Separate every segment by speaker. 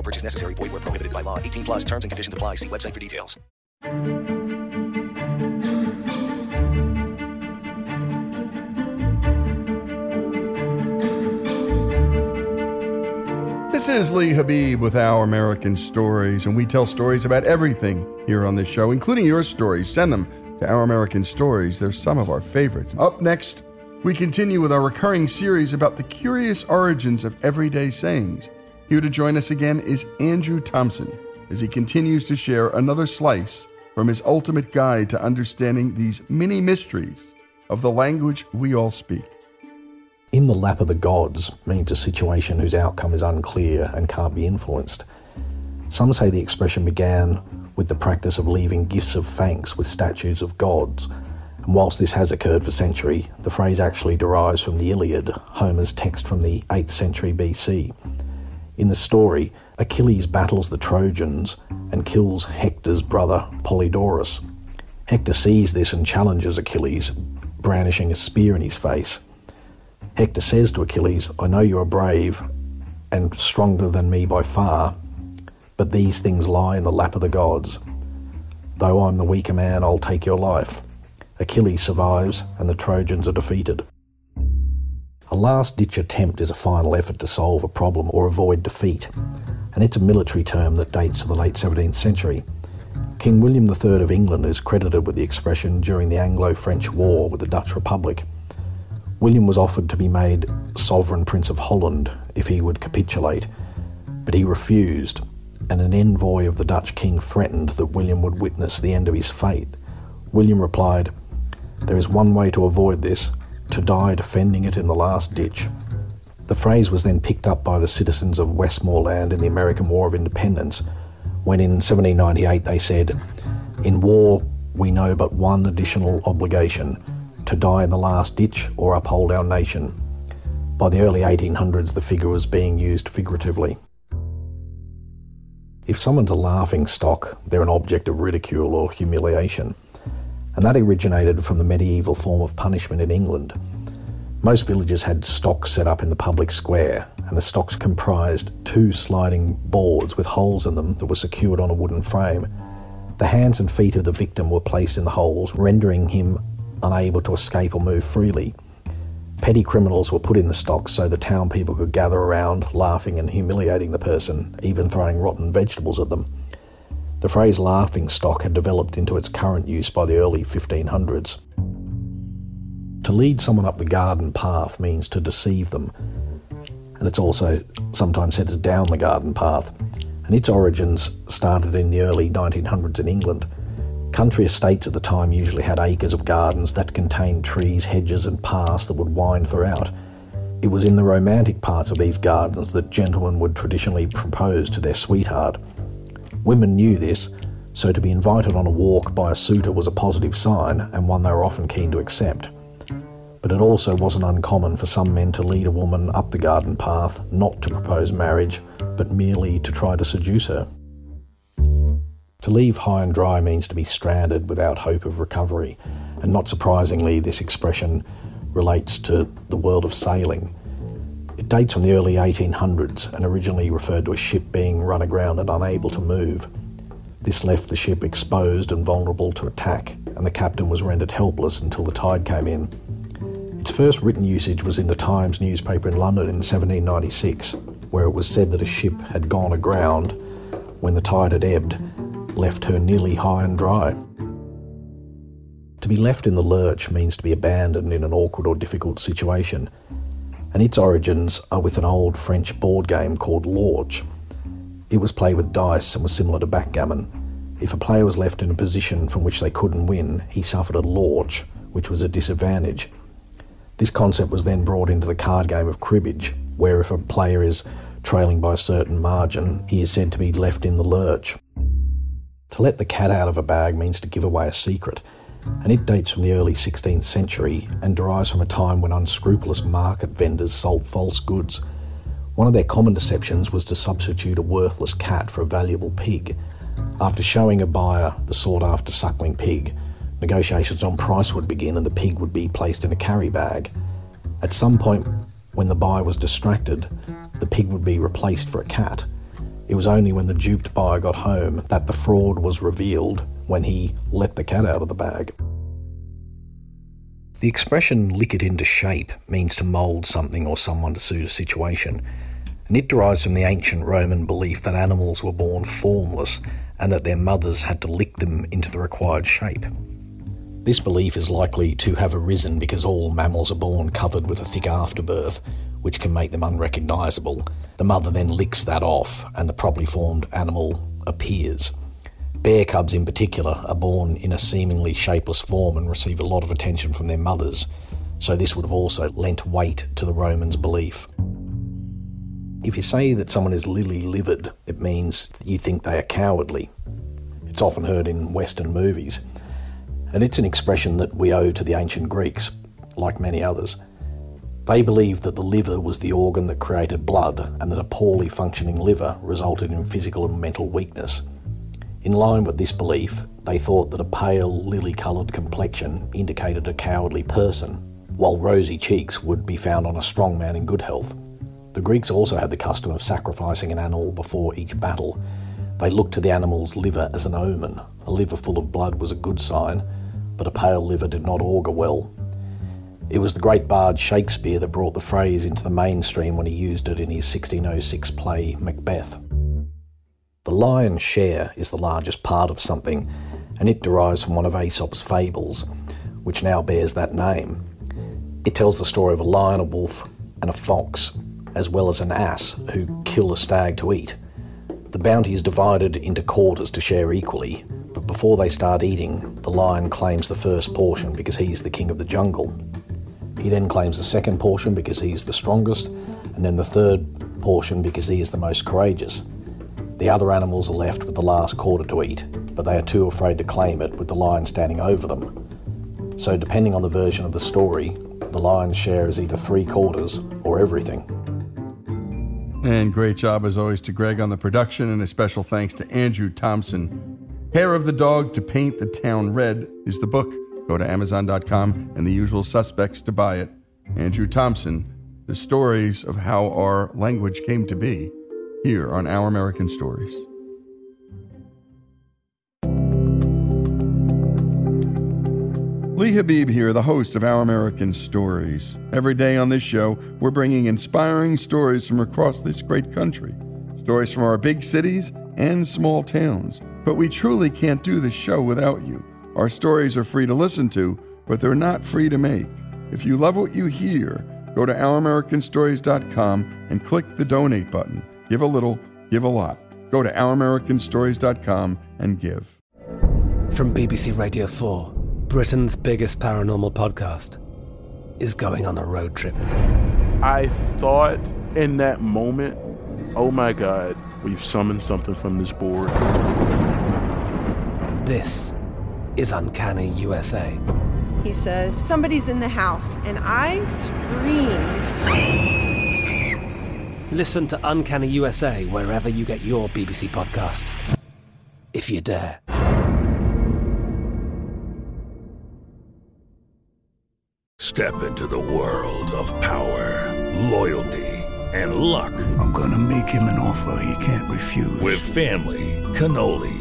Speaker 1: No purchase necessary. Void where prohibited by law. 18 plus terms and conditions apply. See website for details.
Speaker 2: This is Lee Habib with Our American Stories, and we tell stories about everything here on this show, including your stories. Send them to Our American Stories. They're some of our favorites. Up next, we continue with our recurring series about the curious origins of everyday sayings. Here to join us again is Andrew Thompson as he continues to share another slice from his ultimate guide to understanding these many mysteries of the language we all speak.
Speaker 3: In the lap of the gods means a situation whose outcome is unclear and can't be influenced. Some say the expression began with the practice of leaving gifts of thanks with statues of gods. And whilst this has occurred for centuries, the phrase actually derives from the Iliad, Homer's text from the 8th century BC. In the story, Achilles battles the Trojans and kills Hector's brother Polydorus. Hector sees this and challenges Achilles, brandishing a spear in his face. Hector says to Achilles, I know you are brave and stronger than me by far, but these things lie in the lap of the gods. Though I'm the weaker man, I'll take your life. Achilles survives, and the Trojans are defeated. Last ditch attempt is a final effort to solve a problem or avoid defeat, and it's a military term that dates to the late 17th century. King William III of England is credited with the expression during the Anglo French War with the Dutch Republic. William was offered to be made sovereign Prince of Holland if he would capitulate, but he refused, and an envoy of the Dutch king threatened that William would witness the end of his fate. William replied, There is one way to avoid this to die defending it in the last ditch. The phrase was then picked up by the citizens of Westmoreland in the American War of Independence, when in 1798 they said, In war, we know but one additional obligation to die in the last ditch or uphold our nation. By the early 1800s, the figure was being used figuratively. If someone's a laughing stock, they're an object of ridicule or humiliation and that originated from the medieval form of punishment in England. Most villages had stocks set up in the public square, and the stocks comprised two sliding boards with holes in them that were secured on a wooden frame. The hands and feet of the victim were placed in the holes, rendering him unable to escape or move freely. Petty criminals were put in the stocks so the town people could gather around, laughing and humiliating the person, even throwing rotten vegetables at them. The phrase laughing stock had developed into its current use by the early 1500s. To lead someone up the garden path means to deceive them, and it's also sometimes said as down the garden path, and its origins started in the early 1900s in England. Country estates at the time usually had acres of gardens that contained trees, hedges, and paths that would wind throughout. It was in the romantic parts of these gardens that gentlemen would traditionally propose to their sweetheart. Women knew this, so to be invited on a walk by a suitor was a positive sign and one they were often keen to accept. But it also wasn't uncommon for some men to lead a woman up the garden path not to propose marriage, but merely to try to seduce her. To leave high and dry means to be stranded without hope of recovery, and not surprisingly, this expression relates to the world of sailing. It dates from the early 1800s and originally referred to a ship being run aground and unable to move. This left the ship exposed and vulnerable to attack, and the captain was rendered helpless until the tide came in. Its first written usage was in the Times newspaper in London in 1796, where it was said that a ship had gone aground when the tide had ebbed left her nearly high and dry. To be left in the lurch means to be abandoned in an awkward or difficult situation, and its origins are with an old French board game called Lorch. It was played with dice and was similar to backgammon. If a player was left in a position from which they couldn't win, he suffered a lorch, which was a disadvantage. This concept was then brought into the card game of cribbage, where if a player is trailing by a certain margin, he is said to be left in the lurch. To let the cat out of a bag means to give away a secret, and it dates from the early 16th century and derives from a time when unscrupulous market vendors sold false goods. One of their common deceptions was to substitute a worthless cat for a valuable pig. After showing a buyer the sought after suckling pig, negotiations on price would begin and the pig would be placed in a carry bag. At some point, when the buyer was distracted, the pig would be replaced for a cat. It was only when the duped buyer got home that the fraud was revealed when he let the cat out of the bag. The expression lick it into shape means to mould something or someone to suit a situation, and it derives from the ancient Roman belief that animals were born formless and that their mothers had to lick them into the required shape. This belief is likely to have arisen because all mammals are born covered with a thick afterbirth, which can make them unrecognisable. The mother then licks that off, and the properly formed animal appears. Bear cubs, in particular, are born in a seemingly shapeless form and receive a lot of attention from their mothers, so this would have also lent weight to the Romans' belief. If you say that someone is lily livered, it means you think they are cowardly. It's often heard in Western movies, and it's an expression that we owe to the ancient Greeks, like many others. They believed that the liver was the organ that created blood and that a poorly functioning liver resulted in physical and mental weakness. In line with this belief, they thought that a pale, lily coloured complexion indicated a cowardly person, while rosy cheeks would be found on a strong man in good health. The Greeks also had the custom of sacrificing an animal before each battle. They looked to the animal's liver as an omen. A liver full of blood was a good sign, but a pale liver did not augur well. It was the great bard Shakespeare that brought the phrase into the mainstream when he used it in his 1606 play Macbeth. The lion's share is the largest part of something, and it derives from one of Aesop's fables, which now bears that name. It tells the story of a lion, a wolf, and a fox, as well as an ass who kill a stag to eat. The bounty is divided into quarters to share equally, but before they start eating, the lion claims the first portion because he's the king of the jungle. He then claims the second portion because he's the strongest, and then the third portion because he is the most courageous. The other animals are left with the last quarter to eat, but they are too afraid to claim it with the lion standing over them. So, depending on the version of the story, the lion's share is either three quarters or everything.
Speaker 2: And great job, as always, to Greg on the production, and a special thanks to Andrew Thompson. Hair of the Dog to Paint the Town Red is the book. Go to Amazon.com and the usual suspects to buy it. Andrew Thompson, the stories of how our language came to be, here on Our American Stories. Lee Habib here, the host of Our American Stories. Every day on this show, we're bringing inspiring stories from across this great country. Stories from our big cities and small towns. But we truly can't do this show without you. Our stories are free to listen to, but they're not free to make. If you love what you hear, go to ouramericanstories.com and click the donate button. Give a little, give a lot. Go to ouramericanstories.com and give.
Speaker 4: From BBC Radio 4, Britain's biggest paranormal podcast is going on a road trip.
Speaker 5: I thought in that moment, oh my God, we've summoned something from this board.
Speaker 4: This is Uncanny USA.
Speaker 6: He says, Somebody's in the house, and I screamed.
Speaker 4: Listen to Uncanny USA wherever you get your BBC podcasts, if you dare.
Speaker 7: Step into the world of power, loyalty, and luck.
Speaker 8: I'm going to make him an offer he can't refuse.
Speaker 7: With family, cannolis,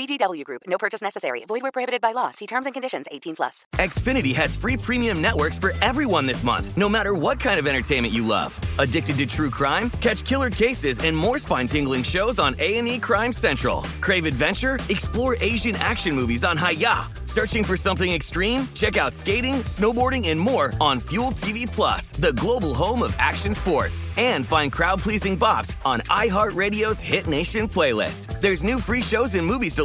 Speaker 9: VGW Group. No purchase necessary. Void where prohibited by law. See terms and conditions. 18 plus.
Speaker 10: Xfinity has free premium networks for everyone this month, no matter what kind of entertainment you love. Addicted to true crime? Catch killer cases and more spine-tingling shows on A&E Crime Central. Crave adventure? Explore Asian action movies on Hi-YAH. Searching for something extreme? Check out skating, snowboarding, and more on Fuel TV Plus, the global home of action sports. And find crowd-pleasing bops on iHeartRadio's Hit Nation playlist. There's new free shows and movies to